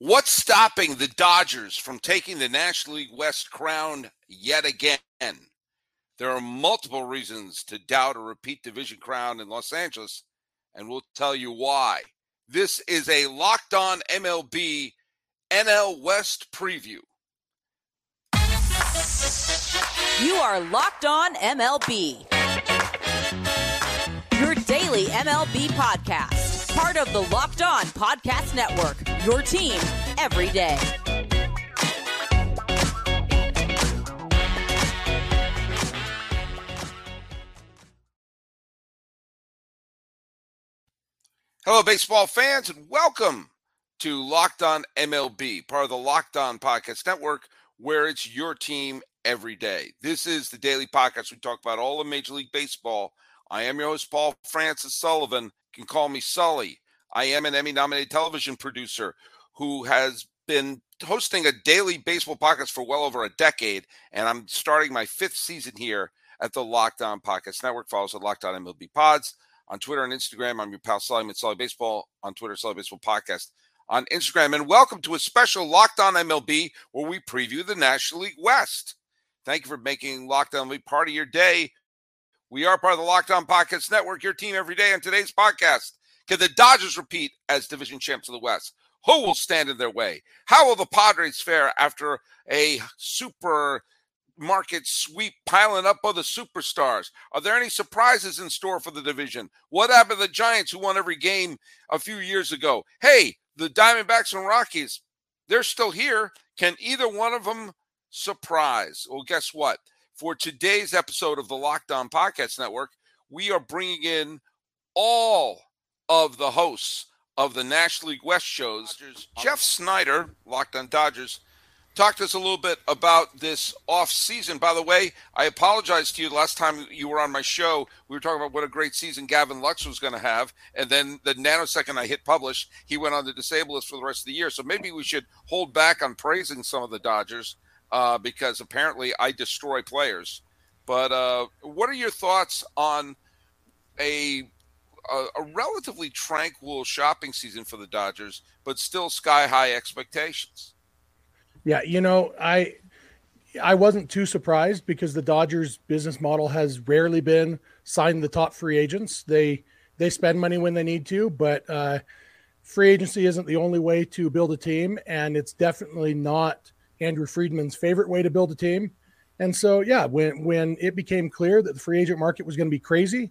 What's stopping the Dodgers from taking the National League West crown yet again? There are multiple reasons to doubt a repeat division crown in Los Angeles, and we'll tell you why. This is a locked on MLB NL West preview. You are locked on MLB. Your daily MLB podcast. Part of the Locked On Podcast Network. Your team every day. Hello, baseball fans, and welcome to Locked On MLB, part of the Locked On Podcast Network, where it's your team every day. This is the daily podcast. We talk about all of Major League Baseball. I am your host, Paul Francis Sullivan. Can call me Sully. I am an Emmy nominated television producer who has been hosting a daily baseball podcast for well over a decade, and I'm starting my fifth season here at the Locked On Podcast Network. Follow us at Locked On MLB Pods on Twitter and Instagram. I'm your pal Sully at Sully Baseball on Twitter, Sully Baseball Podcast on Instagram. And welcome to a special Locked On MLB where we preview the National League West. Thank you for making Locked On MLB part of your day. We are part of the Locked On Podcast Network, your team every day. On today's podcast, can the Dodgers repeat as division champs of the West? Who will stand in their way? How will the Padres fare after a super market sweep piling up of the superstars? Are there any surprises in store for the division? What happened to the Giants who won every game a few years ago? Hey, the Diamondbacks and Rockies, they're still here. Can either one of them surprise? Well, guess what? For today's episode of the Locked On Podcast Network, we are bringing in all of the hosts of the National League West shows. Jeff Snyder, Locked On Dodgers, talk to us a little bit about this off season. By the way, I apologize to you. Last time you were on my show, we were talking about what a great season Gavin Lux was going to have, and then the nanosecond I hit publish, he went on to disable us for the rest of the year. So maybe we should hold back on praising some of the Dodgers uh, because apparently I destroy players. But uh, what are your thoughts on a, a a relatively tranquil shopping season for the Dodgers, but still sky high expectations? Yeah, you know, I I wasn't too surprised because the Dodgers business model has rarely been sign the top free agents. They they spend money when they need to, but uh, free agency isn't the only way to build a team, and it's definitely not Andrew Friedman's favorite way to build a team. And so, yeah, when when it became clear that the free agent market was going to be crazy,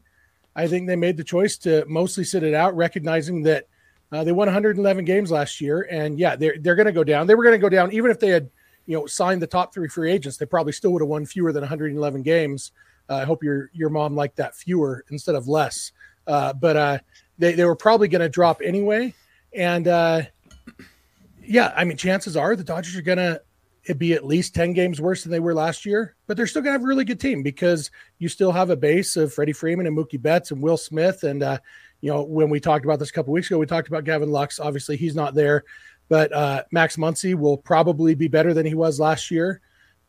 I think they made the choice to mostly sit it out, recognizing that uh, they won 111 games last year, and yeah, they're they're going to go down. They were going to go down even if they had, you know, signed the top three free agents. They probably still would have won fewer than 111 games. Uh, I hope your your mom liked that fewer instead of less. Uh, but uh, they they were probably going to drop anyway, and uh, yeah, I mean, chances are the Dodgers are going to be at least 10 games worse than they were last year, but they're still going to have a really good team because you still have a base of Freddie Freeman and Mookie Betts and Will Smith and uh, you know, when we talked about this a couple weeks ago, we talked about Gavin Lux. Obviously, he's not there, but uh, Max Muncy will probably be better than he was last year.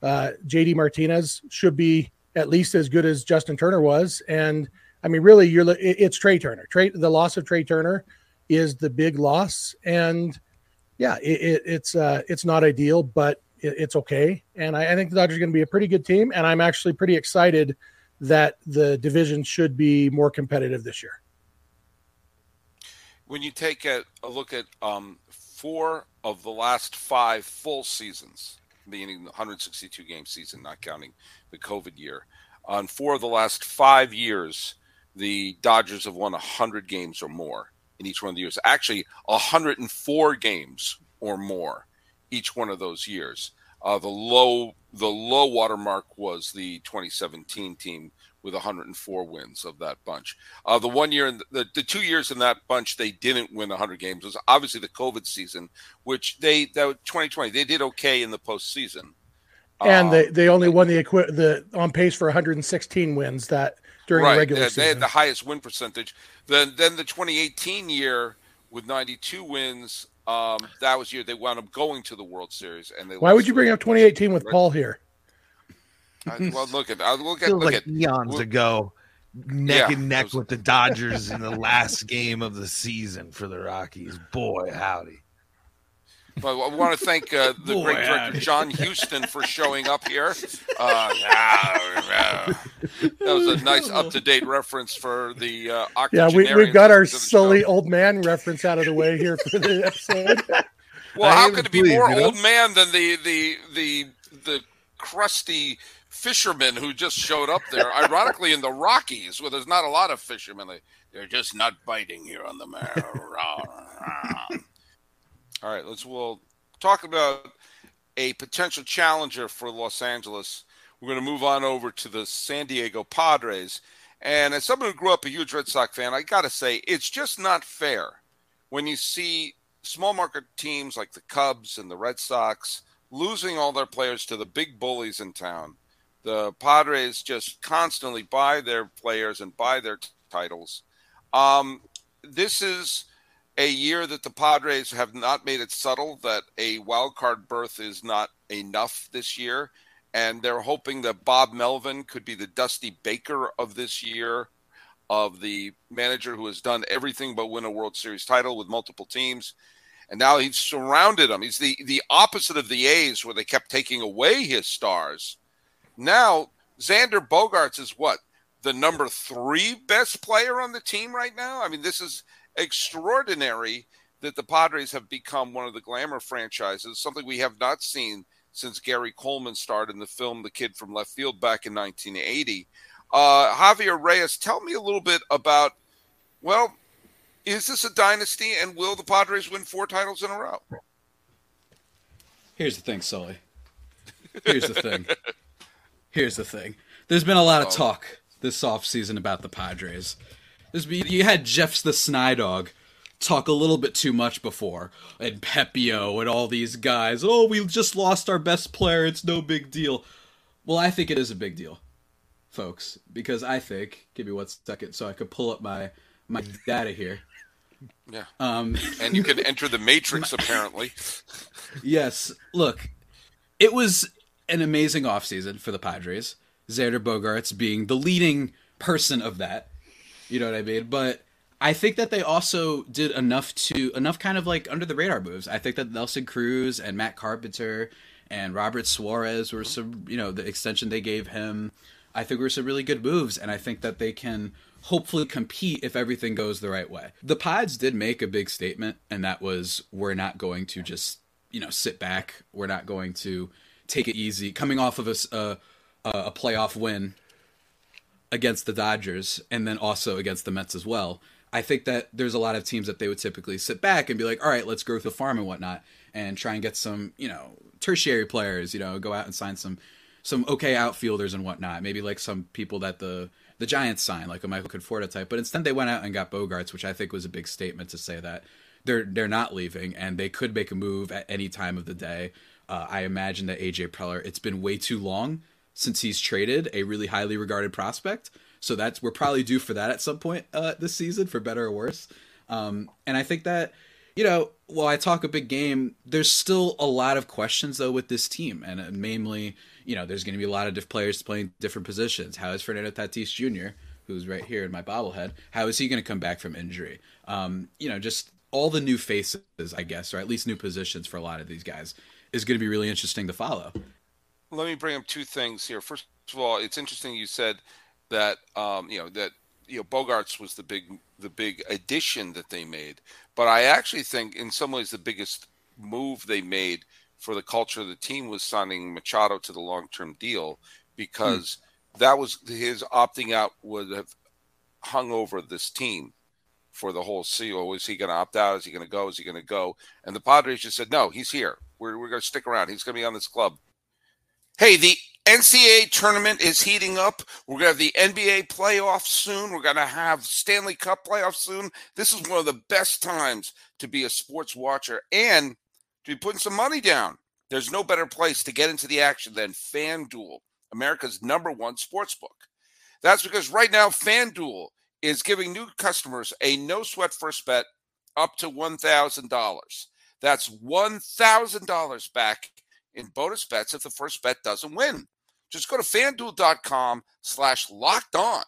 Uh, JD Martinez should be at least as good as Justin Turner was. And I mean, really, you're it's Trea Turner. Trea, the loss of Trea Turner is the big loss, and yeah, it, it, it's uh, it's not ideal, but it, it's okay. And I, I think the Dodgers are going to be a pretty good team, and I'm actually pretty excited that the division should be more competitive this year when you take a, a look at um, four of the last five full seasons, meaning the 162 game season, not counting the COVID year, on four of the last five years, the Dodgers have won 100 games or more in each one of the years. Actually, 104 games or more each one of those years. Uh, the low the low water mark was the 2017 team with 104 wins of that bunch. Uh, the one year, in the, the two years in that bunch, they didn't win 100 games. It was obviously the COVID season, which they that 2020 they did okay in the postseason. And um, they, they only won the equi- the on pace for 116 wins that during right, the regular they, season. They had the highest win percentage. Then then the 2018 year with 92 wins. Um, that was year they wound up going to the World Series. And they why would you bring up 2018 with Paul here? I, well, look at I look at look like at eons look, ago, neck Yeah, and neck those- with the Dodgers in the last game of the season for the Rockies. Boy, howdy! But I want to thank uh, the Boy, great director John Huston for showing up here. Uh, that was a nice up to date reference for the uh, yeah. We, we've got our silly old man reference out of the way here for the episode. well, how could it be more old know? man than the the the the crusty fishermen who just showed up there? Ironically, in the Rockies, where there's not a lot of fishermen, they, they're just not biting here on the mare. All right, let's we'll talk about a potential challenger for Los Angeles. We're going to move on over to the San Diego Padres. And as someone who grew up a huge Red Sox fan, I got to say, it's just not fair when you see small market teams like the Cubs and the Red Sox losing all their players to the big bullies in town. The Padres just constantly buy their players and buy their t- titles. Um, this is a year that the Padres have not made it subtle that a wild card berth is not enough this year. And they're hoping that Bob Melvin could be the Dusty Baker of this year, of the manager who has done everything but win a World Series title with multiple teams. And now he's surrounded them. He's the, the opposite of the A's, where they kept taking away his stars. Now, Xander Bogaerts is what? The number three best player on the team right now? I mean, this is extraordinary that the Padres have become one of the glamour franchises, something we have not seen since Gary Coleman starred in the film The Kid from Left Field back in 1980. Uh, Javier Reyes, tell me a little bit about, well, is this a dynasty and will the Padres win four titles in a row? Here's the thing, Sully. Here's the thing. Here's the thing. There's been a lot of oh. talk this offseason about the Padres you had Jeff's the Snidog talk a little bit too much before, and Pepiot and all these guys. Oh, we just lost our best player. It's no big deal. Well, I think it is a big deal, folks, because I think. Give me one second so I could pull up my my data here. Yeah. Um, and you can enter the matrix apparently. yes. Look, it was an amazing offseason for the Padres. Xander Bogaerts being the leading person of that. You know what I mean? But I think that they also did enough to enough kind of like under the radar moves. I think that Nelson Cruz and Matt Carpenter and Robert Suarez were some, you know, the extension they gave him. I think were some really good moves, and I think that they can hopefully compete if everything goes the right way. The Pods did make a big statement, and that was we're not going to just you know sit back. We're not going to take it easy. Coming off of a a, a playoff win against the Dodgers and then also against the Mets as well. I think that there's a lot of teams that they would typically sit back and be like, all right, let's grow the farm and whatnot and try and get some, you know, tertiary players, you know, go out and sign some some okay outfielders and whatnot. Maybe like some people that the the Giants signed, like a Michael Conforto type. But instead they went out and got Bogaerts, which I think was a big statement to say that they're they're not leaving and they could make a move at any time of the day. Uh, I imagine that AJ Preller, it's been way too long since he's traded a really highly regarded prospect. So that's we're probably due for that at some point uh, this season, for better or worse. Um, and I think that you know, while I talk a big game, there's still a lot of questions though with this team, and uh, mainly, you know, there's going to be a lot of different players playing different positions. How is Fernando Tatis Jr., who's right here in my bobblehead, how is he going to come back from injury? Um, you know, just all the new faces, I guess, or at least new positions for a lot of these guys, is going to be really interesting to follow let me bring up two things here. First of all, it's interesting you said that um, you know that you know Bogaerts was the big the big addition that they made, but I actually think in some ways the biggest move they made for the culture of the team was signing Machado to the long term deal because hmm. that was his opting out would have hung over this team for the whole season. Oh, is he going to opt out? Is he going to go? Is he going to go? And the Padres just said, no, he's here. We're, we're going to stick around. He's going to be on this club. Hey, the NCAA tournament is heating up. We're going to have the NBA playoffs soon. We're going to have Stanley Cup playoffs soon. This is one of the best times to be a sports watcher and to be putting some money down. There's no better place to get into the action than FanDuel, America's number one sports book. That's because right now, FanDuel is giving new customers a no sweat first bet up to $1,000. That's $1,000 back in bonus bets if the first bet doesn't win. Just go to fanduel.com slash locked on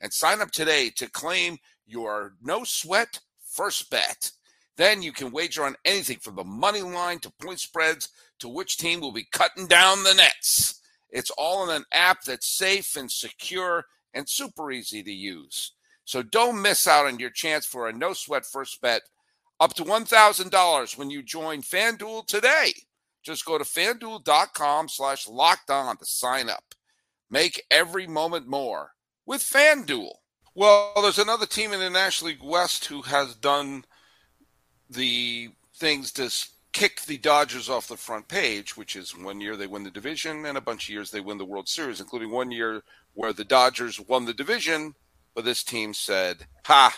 and sign up today to claim your no sweat first bet. Then you can wager on anything from the money line to point spreads to which team will be cutting down the nets. It's all in an app that's safe and secure and super easy to use. So don't miss out on your chance for a no sweat first bet up to $1,000 when you join FanDuel today. Just go to fanduel.com slash locked on to sign up. Make every moment more with FanDuel. Well, there's another team in the National League West who has done the things to kick the Dodgers off the front page, which is one year they win the division and a bunch of years they win the World Series, including one year where the Dodgers won the division, but this team said, Ha,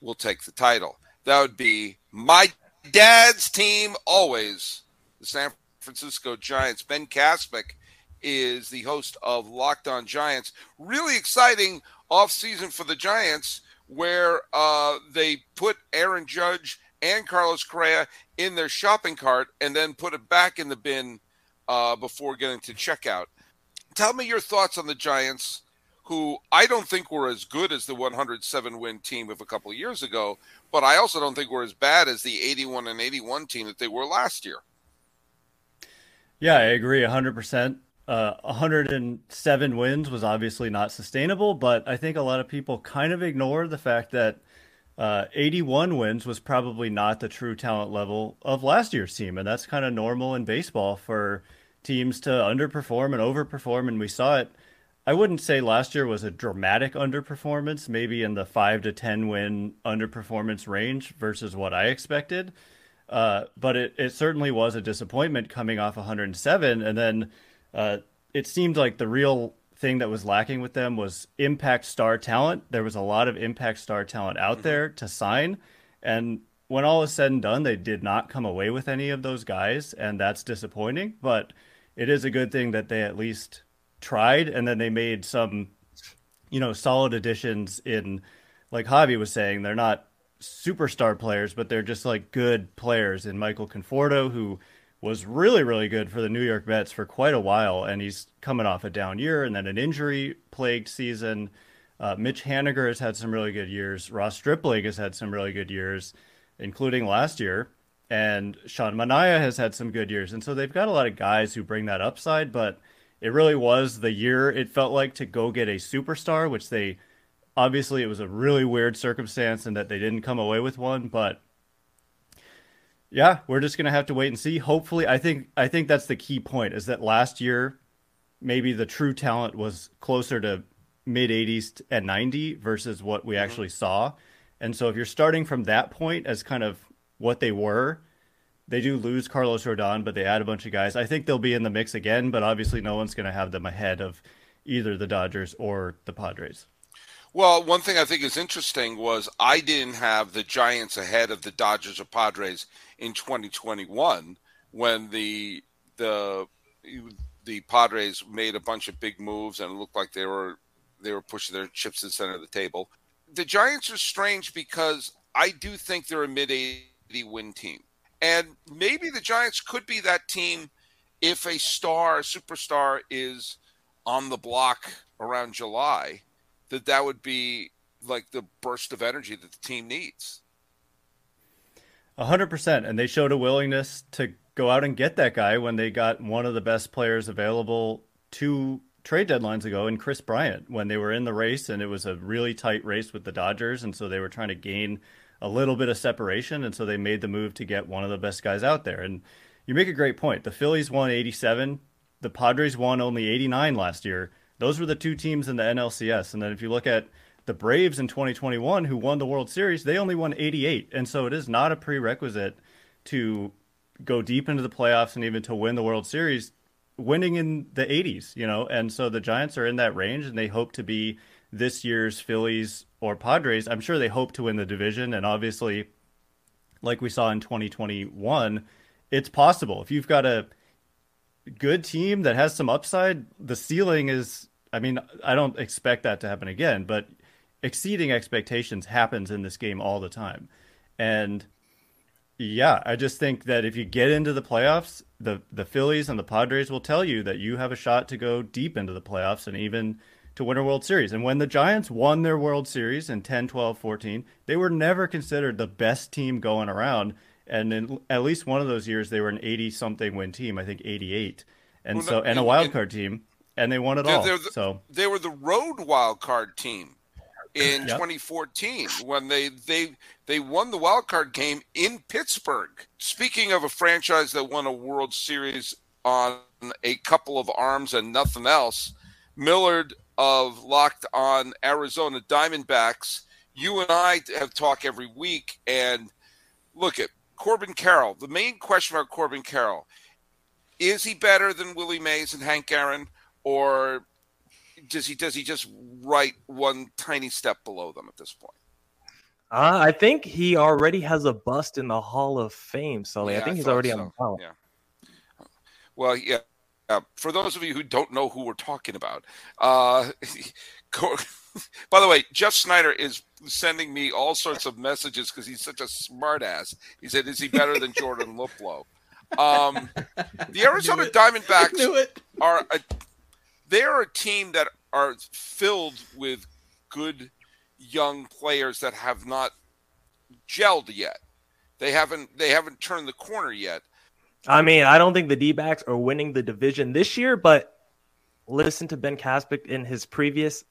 we'll take the title. That would be my dad's team always, the San Francisco Giants. Ben Kaspick is the host of Locked On Giants. Really exciting offseason for the Giants where uh, they put Aaron Judge and Carlos Correa in their shopping cart and then put it back in the bin uh, before getting to checkout. Tell me your thoughts on the Giants, who I don't think were as good as the 107 win team of a couple of years ago, but I also don't think were as bad as the 81 and 81 team that they were last year. Yeah, I agree 100%. Uh, 107 wins was obviously not sustainable, but I think a lot of people kind of ignore the fact that uh, 81 wins was probably not the true talent level of last year's team. And that's kind of normal in baseball for teams to underperform and overperform. And we saw it. I wouldn't say last year was a dramatic underperformance, maybe in the five to 10 win underperformance range versus what I expected. Uh, but it, it certainly was a disappointment coming off 107. And then uh, it seemed like the real thing that was lacking with them was impact star talent. There was a lot of impact star talent out mm-hmm. there to sign. And when all is said and done, they did not come away with any of those guys. And that's disappointing. But it is a good thing that they at least tried and then they made some, you know, solid additions in, like Javi was saying, they're not superstar players, but they're just like good players And Michael Conforto, who was really, really good for the New York Mets for quite a while, and he's coming off a down year and then an injury plagued season. Uh, Mitch Haniger has had some really good years. Ross Stripling has had some really good years, including last year. And Sean Manaea has had some good years. And so they've got a lot of guys who bring that upside, but it really was the year it felt like to go get a superstar, which they obviously it was a really weird circumstance and that they didn't come away with one, but yeah, we're just gonna have to wait and see. Hopefully, I think I think that's the key point is that last year maybe the true talent was closer to mid 80s and 90 versus what we mm-hmm. actually saw. And so if you're starting from that point as kind of what they were, they do lose Carlos Rodon, but they add a bunch of guys. I think they'll be in the mix again, but obviously no one's going to have them ahead of either the Dodgers or the Padres. Well, one thing I think is interesting was I didn't have the Giants ahead of the Dodgers or Padres in 2021 when the the the Padres made a bunch of big moves and it looked like they were they were pushing their chips to the center of the table. The Giants are strange because I do think they're a mid 80 win team. And maybe the Giants could be that team if a star, a superstar is on the block around July, that that would be like the burst of energy that the team needs. A hundred percent, and they showed a willingness to go out and get that guy when they got one of the best players available two trade deadlines ago in Kris Bryant when they were in the race and it was a really tight race with the Dodgers. And so they were trying to gain a little bit of separation. And so they made the move to get one of the best guys out there. And you make a great point. The Phillies won 87 the Padres won only 89 last year those were the two teams in the NLCS and then if you look at the Braves in 2021, who won the World Series, they only won 88. And so it is not a prerequisite to go deep into the playoffs and even to win the World Series, winning in the 80s, you know? And so the Giants are in that range and they hope to be this year's Phillies or Padres. I'm sure they hope to win the division. And obviously, like we saw in 2021, it's possible. If you've got a good team that has some upside, the ceiling is. I mean, I don't expect that to happen again, but exceeding expectations happens in this game all the time. And yeah, I just think that if you get into the playoffs, the the Phillies and the Padres will tell you that you have a shot to go deep into the playoffs and even to win a World Series. And when the Giants won their World Series in 10, 12, 14, they were never considered the best team going around. And in at least one of those years, they were an 80 something win team, I think 88. And well, so, and a wild card team, and they won it all. The, so they were the road wild card team in yep. 2014 when they they they won the wild card game in Pittsburgh. Speaking of a franchise that won a World Series on a couple of arms and nothing else, Millard of Locked On Arizona Diamondbacks. You and I have talked every week, and look at Corbin Carroll. The main question about Corbin Carroll is he better than Willie Mays and Hank Aaron, or does he does he just write one tiny step below them at this point? Uh, I think he already has a bust in the Hall of Fame, Sully. Yeah, I think I he's already so. on the ballot. Yeah. Well, yeah, uh, for those of you who don't know who we're talking about, uh, by the way, Jeff Snyder is sending me all sorts of messages because he's such a smartass. He said, "Is he better than Jordan Luplow?" Um, the Arizona Diamondbacks are a they are a team that are filled with good young players that have not gelled yet. They haven't they haven't turned the corner yet. I mean, I don't think the D-backs are winning the division this year, but listen to Ben Caspick in his previous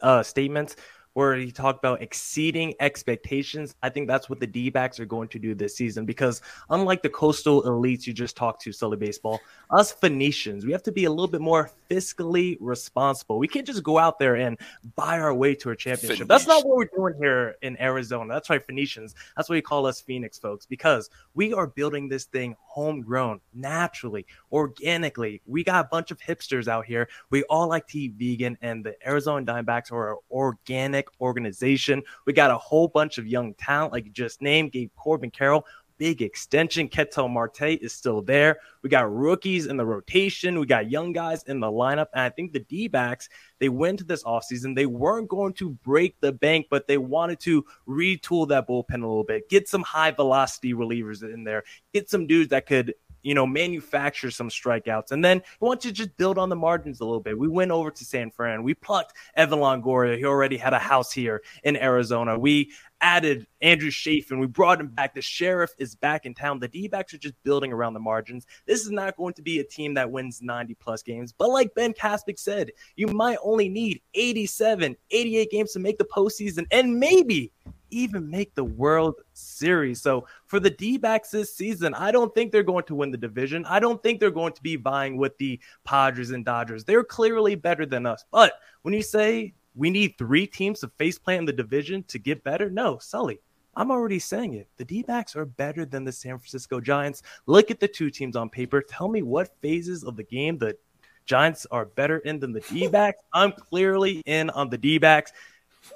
uh, statements where he talked about exceeding expectations. I think that's what the D backs are going to do this season because, unlike the coastal elites you just talked to, Sully Baseball, us Phoenicians, we have to be a little bit more fiscally responsible. We can't just go out there and buy our way to a championship. Phoenician. That's not what we're doing here in Arizona. That's right, Phoenicians. That's why we call us Phoenix folks because we are building this thing homegrown, naturally, organically. We got a bunch of hipsters out here. We all like to eat vegan, and the Arizona Diamondbacks are an organic organization. We got a whole bunch of young talent, like you just named, Gabe Corbin Carroll big extension. Ketel Marte is still there. We got rookies in the rotation. We got young guys in the lineup. And I think the D backs, they went to this offseason. They weren't going to break the bank, but they wanted to retool that bullpen a little bit, get some high velocity relievers in there, get some dudes that could you know, manufacture some strikeouts. And then we want to just build on the margins a little bit. We went over to San Fran. We plucked Evan Longoria. He already had a house here in Arizona. We added Andrew Chafin. We brought him back. The sheriff is back in town. The D backs are just building around the margins. This is not going to be a team that wins 90 plus games. But like Ben Caspick said, you might only need 87, 88 games to make the postseason and maybe even make the World Series. So for the D backs this season, I don't think they're going to win the division. I don't think they're going to be vying with the Padres and Dodgers. They're clearly better than us. But when you say we need three teams to face plant in the division to get better. No, Sully, I'm already saying it. The D backs are better than the San Francisco Giants. Look at the two teams on paper. Tell me what phases of the game the Giants are better in than the D backs. I'm clearly in on the D backs.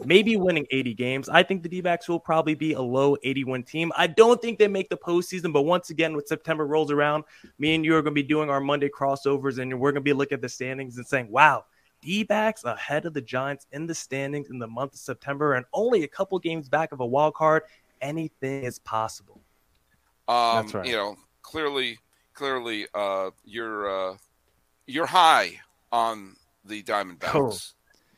Maybe winning 80 games. I think the D backs will probably be a low 81 team. I don't think they make the postseason, but once again, when September rolls around, me and you are going to be doing our Monday crossovers and we're going to be looking at the standings and saying, wow, D backs ahead of the Giants in the standings in the month of September and only a couple games back of a wild card. Anything is possible. Um, That's right. You know, clearly, clearly, uh, you're uh, you're high on the Diamondbacks. Cool.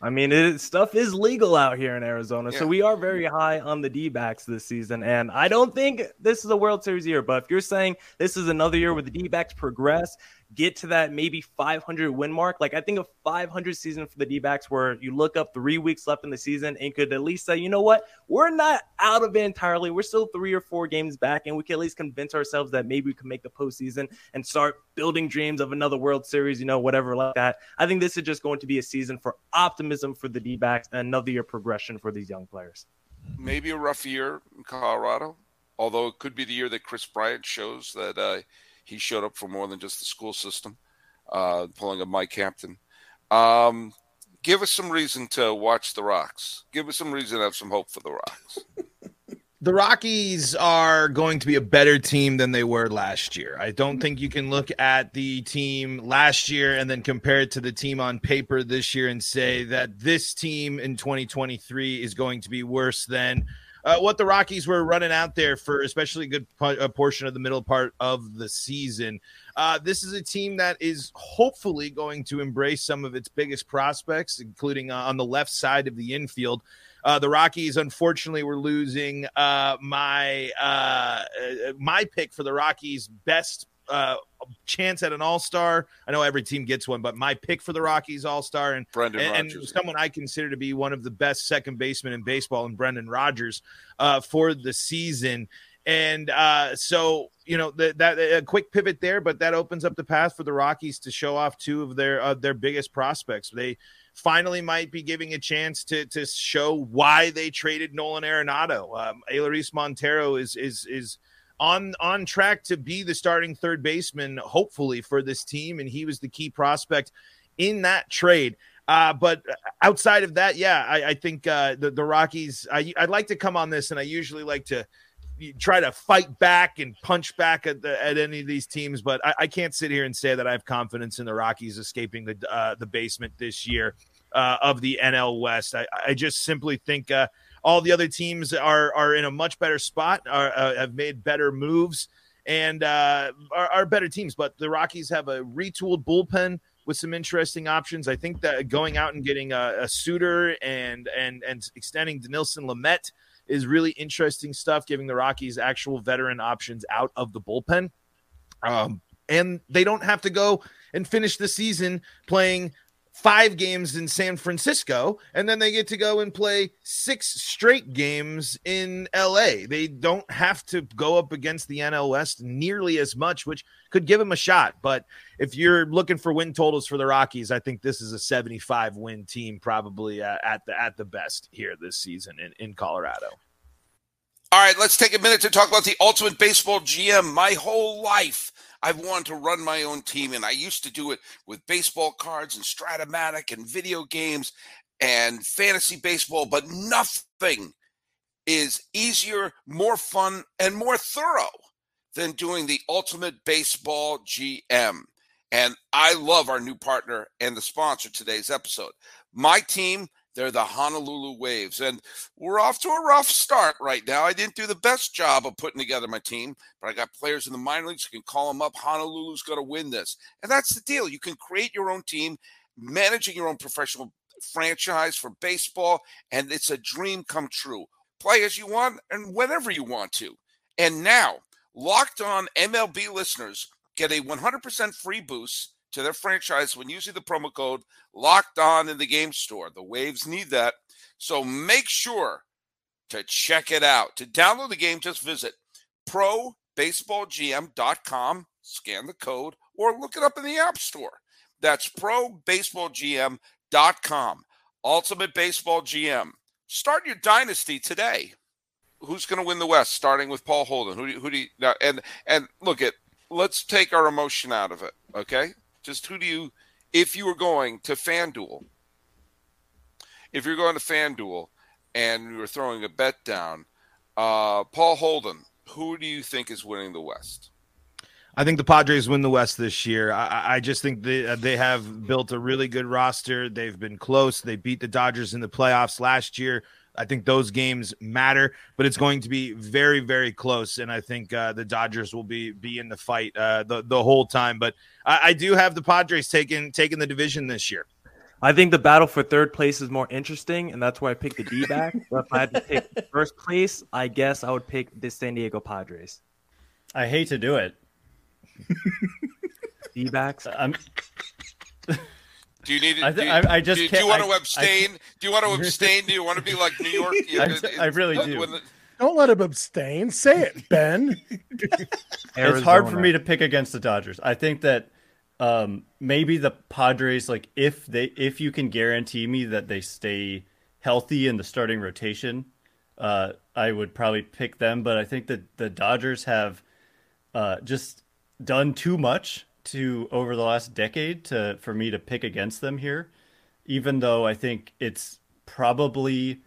I mean, it, stuff is legal out here in Arizona, yeah. so we are very high on the D backs this season. And I don't think this is a World Series year, but if you're saying this is another year where the D backs progress, get to that maybe 500 win mark. Like I think a 500 season for the D-backs where you look up three weeks left in the season and could at least say, you know what, we're not out of it entirely. We're still three or four games back, and we can at least convince ourselves that maybe we can make the postseason and start building dreams of another World Series, you know, whatever like that. I think this is just going to be a season for optimism for the D-backs and another year progression for these young players. Maybe a rough year in Colorado, although it could be the year that Kris Bryant shows that. Uh, he showed up for more than just the school system, uh, pulling a Mike Hampton. Um, give us some reason to watch the Rocks. Give us some reason to have some hope for the Rocks. the Rockies are going to be a better team than they were last year. I don't think you can look at the team last year and then compare it to the team on paper this year and say that this team in 2023 is going to be worse than uh, what the Rockies were running out there for, especially a good a portion of the middle part of the season. Uh, this is a team that is hopefully going to embrace some of its biggest prospects, including uh, on the left side of the infield. Uh, the Rockies, unfortunately, were losing uh, my uh, uh, my pick for the Rockies' best uh, chance at an All Star. I know every team gets one, but my pick for the Rockies All Star and Brendan and, and, someone I consider to be one of the best second basemen in baseball, and Brendan Rodgers uh, for the season. And uh, so, you know, the, that a quick pivot there, but that opens up the path for the Rockies to show off two of their uh, their biggest prospects. They finally might be giving a chance to to show why they traded Nolan Arenado. Um, Montero is is is on on track to be the starting third baseman, hopefully for this team, and he was the key prospect in that trade. Uh, but outside of that, yeah, I, I think uh, the the Rockies. I, I'd like to come on this, and I usually like to try to fight back and punch back at the, at any of these teams, but I, I, can't sit here and say that I have confidence in the Rockies escaping the uh, the basement this year uh, of the NL West. I, I just simply think uh, all the other teams are are in a much better spot, are, uh, have made better moves, and uh, are, are better teams. But the Rockies have a retooled bullpen with some interesting options. I think that going out and getting a, a Suter and and and extending Dinelson Lamet – is really interesting stuff, giving the Rockies actual veteran options out of the bullpen. Um, and they don't have to go and finish the season playing five games in San Francisco, and then they get to go and play six straight games in LA. They don't have to go up against the NL West nearly as much, which could give them a shot. But if you're looking for win totals for the Rockies, I think this is a 75 win team, probably uh, at the at the best here this season in, in Colorado. All right, let's take a minute to talk about the Ultimate Baseball GM. My whole life I've wanted to run my own team, and I used to do it with baseball cards and Strat-O-Matic and video games and fantasy baseball, but nothing is easier, more fun, and more thorough than doing the Ultimate Baseball GM. And I love our new partner and the sponsor today's episode. My team they're the Honolulu Waves. And we're off to a rough start right now. I didn't do the best job of putting together my team, but I got players in the minor leagues. You can call them up. Honolulu's going to win this. And that's the deal. You can create your own team, managing your own professional franchise for baseball, and it's a dream come true. Play as you want and whenever you want to. And now, locked on MLB listeners get a 100% free boost to their franchise when using the promo code locked on in the game store. The Waves need that. So make sure to check it out. To download the game, just visit probaseballgm.com, scan the code, or look it up in the App Store. That's probaseballgm.com. Ultimate Baseball GM. Start your dynasty today. Who's going to win the West? Starting with Paul Holden. Who do you, who do you now, and and look at let's take our emotion out of it. Okay, just who do you, if you were going to FanDuel, if you're going to FanDuel and you were throwing a bet down, uh, Paul Holden, who do you think is winning the West? I think the Padres win the West this year. I, I just think they they have built a really good roster. They've been close. They beat the Dodgers in the playoffs last year. I think those games matter, but it's going to be very, very close. And I think uh, the Dodgers will be be in the fight uh, the the whole time. But I, I do have the Padres taking taking the division this year. I think the battle for third place is more interesting, and that's why I picked the D back. if I had to pick first place, I guess I would pick the San Diego Padres. I hate to do it. D backs. I'm do you need? To, I, th- do you, I, just do, do you want to abstain? do you want to abstain? Do you want to be like New York? I, I, really do. The, Don't let him abstain. Say it, Ben. it's hard for me to pick against the Dodgers. I think that um, maybe the Padres, like if they, if you can guarantee me that they stay healthy in the starting rotation, uh, I would probably pick them. But I think that the Dodgers have uh, just done too much to over the last decade to for me to pick against them here, even though I think it's probably.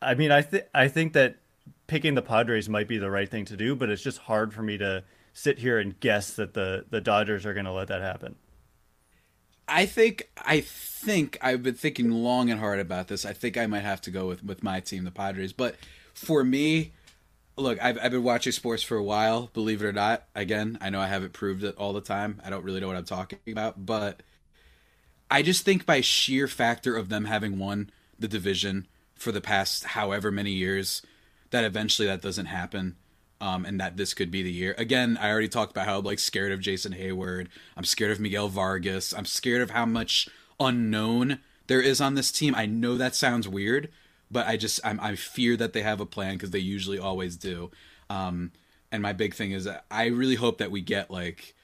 I mean, I think I think that picking the Padres might be the right thing to do, but it's just hard for me to sit here and guess that the the Dodgers are going to let that happen. I think I think I've been thinking long and hard about this. I think I might have to go with with my team, the Padres, but for me, look, I've, I've been watching sports for a while, believe it or not. Again, I know I haven't proved it all the time. I don't really know what I'm talking about, but I just think by sheer factor of them having won the division for the past however many years, that eventually that doesn't happen. Um, and that this could be the year. Again, I already talked about how I'm like scared of Jason Heyward. I'm scared of Miguel Vargas. I'm scared of how much unknown there is on this team. I know that sounds weird, but I just I'm, I fear that they have a plan because they usually always do. Um, and my big thing is that I really hope that we get like,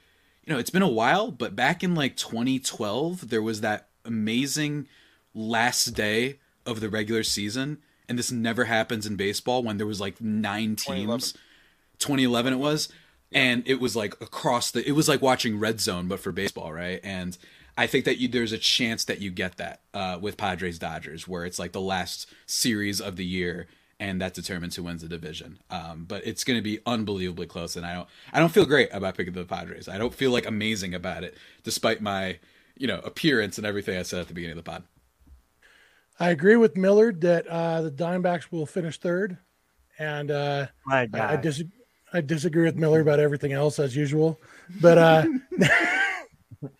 you know, it's been a while, but back in like 2012, there was that amazing last day of the regular season, and this never happens in baseball when there was like nine teams. 2011 it was and it was like across the it was like watching red zone but for baseball right and i think that you there's a chance that you get that uh, with padres dodgers where it's like the last series of the year and that determines who wins the division. Um, but it's going to be unbelievably close and i don't i don't feel great about picking the padres. I don't feel like amazing about it despite my you know appearance and everything i said at the beginning of the pod. I agree with Millard that uh, the Diamondbacks will finish third, and uh, My I, I, dis- I disagree with Miller about everything else as usual. But uh,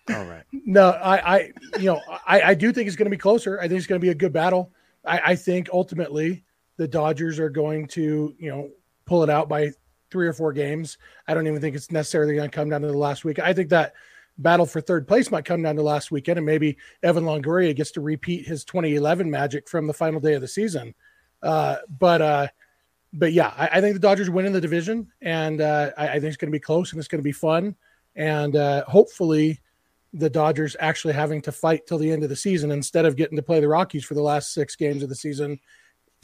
All right. no, I, I, you know, I, I do think it's going to be closer. I think it's going to be a good battle. I, I think ultimately the Dodgers are going to, you know, pull it out by three or four games. I don't even think it's necessarily going to come down to the last week. I think that battle for third place might come down to last weekend, and maybe Evan Longoria gets to repeat his 2011 magic from the final day of the season. Uh, but uh, but yeah, I, I think the Dodgers win in the division, and uh, I, I think it's going to be close and it's going to be fun, and uh, hopefully the Dodgers actually having to fight till the end of the season instead of getting to play the Rockies for the last six games of the season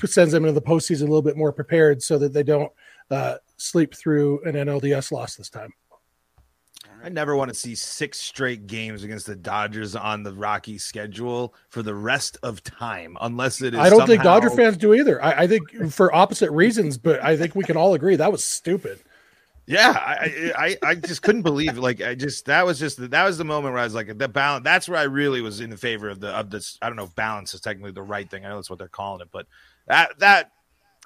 sends them into the postseason a little bit more prepared so that they don't uh, sleep through an NLDS loss this time. I never want to see six straight games against the Dodgers on the Rocky schedule for the rest of time, unless it is. I don't think Dodger fans do either. I, I think for opposite reasons, but I think we can all agree that was stupid. Yeah, I, I I just couldn't believe like I just that was just that was the moment where I was like the balance. That's where I really was in the favor of the of this. I don't know if balance is technically the right thing. I know that's what they're calling it, but that that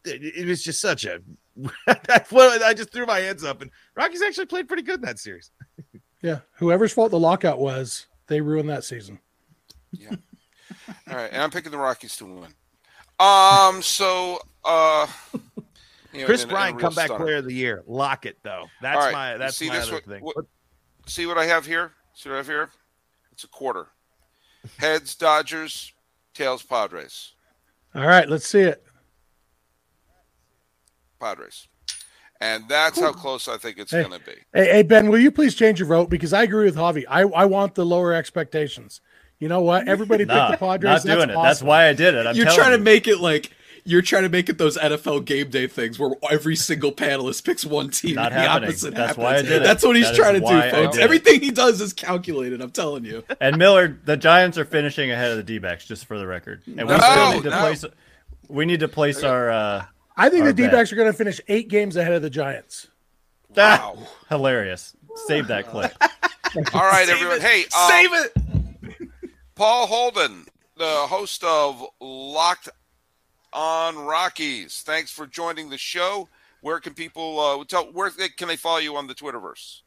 it, it was just such a. that's I just threw my hands up, and Rockies actually played pretty good in that series. Yeah, whoever's fault the lockout was, they ruined that season. Yeah. All right, and I'm picking the Rockies to win. Um, so uh, you know, Kris in a- in Bryant, comeback stunner. player of the year. Lock it though. That's All right, my that's see my this other one- thing. what- See what I have here? See what I have here? It's a quarter. Heads Dodgers, tails Padres. All right, let's see it. Padres. And that's how close I think it's Hey. going to be. Hey, hey, Ben, will you please change your vote? Because I agree with Javi. I, I want the lower expectations. You know what? Everybody picked Nah, the Padres. not doing That's it. That's why I did it. I'm you're telling trying to make it like you're trying to make it those NFL game day things where every single panelist picks one team Not and the happening. opposite That's happens. why I did it. That's what he's That is trying to do, folks. Everything he does is calculated. I'm telling you. And Miller, the Giants are finishing ahead of the D-backs, just for the record. And we No, still need to no. place. We need to place our uh, I think Our the D bet. backs are going to finish eight games ahead of the Giants. Wow. hilarious. Save that clip. All right, everyone. Hey, um, Save it. Paul Holden, the host of Locked on Rockies. Thanks for joining the show. Where can people uh, tell? Where can they follow you on the Twitterverse?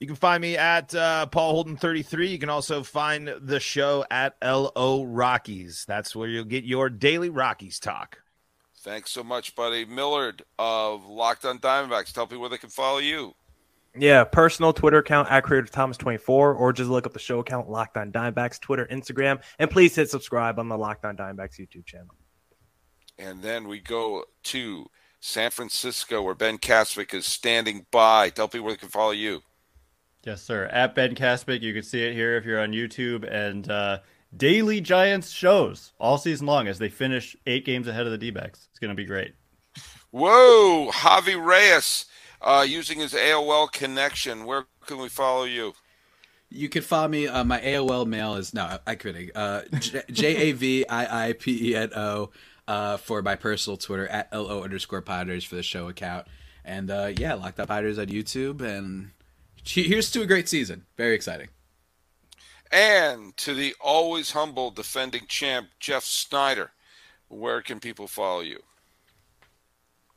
You can find me at uh, Paul Holden 33. You can also find the show at LO Rockies. That's where you'll get your daily Rockies talk. Thanks so much, buddy. Millard of Locked on Diamondbacks. Tell people where they can follow you. Yeah, personal Twitter account at Creator Thomas 24 or just look up the show account Locked On Diamondbacks, Twitter, Instagram, and please hit subscribe on the Locked On Diamondbacks YouTube channel. And then we go to San Francisco, where Ben Kasvik is standing by. Tell people where they can follow you. Yes, sir. At Ben Caspic, you can see it here if you're on YouTube, and uh, daily Giants shows all season long as they finish eight games ahead of the D-backs. It's going to be great. Whoa, Javi Reyes, uh, using his AOL connection. Where can we follow you? You can follow me. Uh, my AOL mail is no, I kidding. Uh, J A V I I P E N O uh, for my personal Twitter at lo underscore Padres for the show account. And uh, yeah, locked up Padres on YouTube. And here's to a great season. Very exciting. And to the always humble defending champ, Jeff Snyder. Where can people follow you?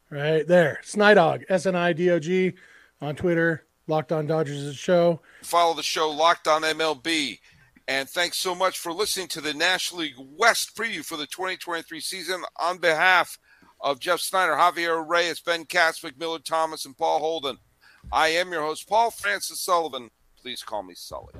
Right there. Snidog, S N I D O G on Twitter. Locked on Dodgers show. Follow the show Locked on MLB. And thanks so much for listening to the National League West preview for the 2023 season. On behalf of Jeff Snyder, Javier Reyes, Ben Caspick, Miller Thomas, and Paul Holden, I am your host, Paul Francis Sullivan. Please call me Sully.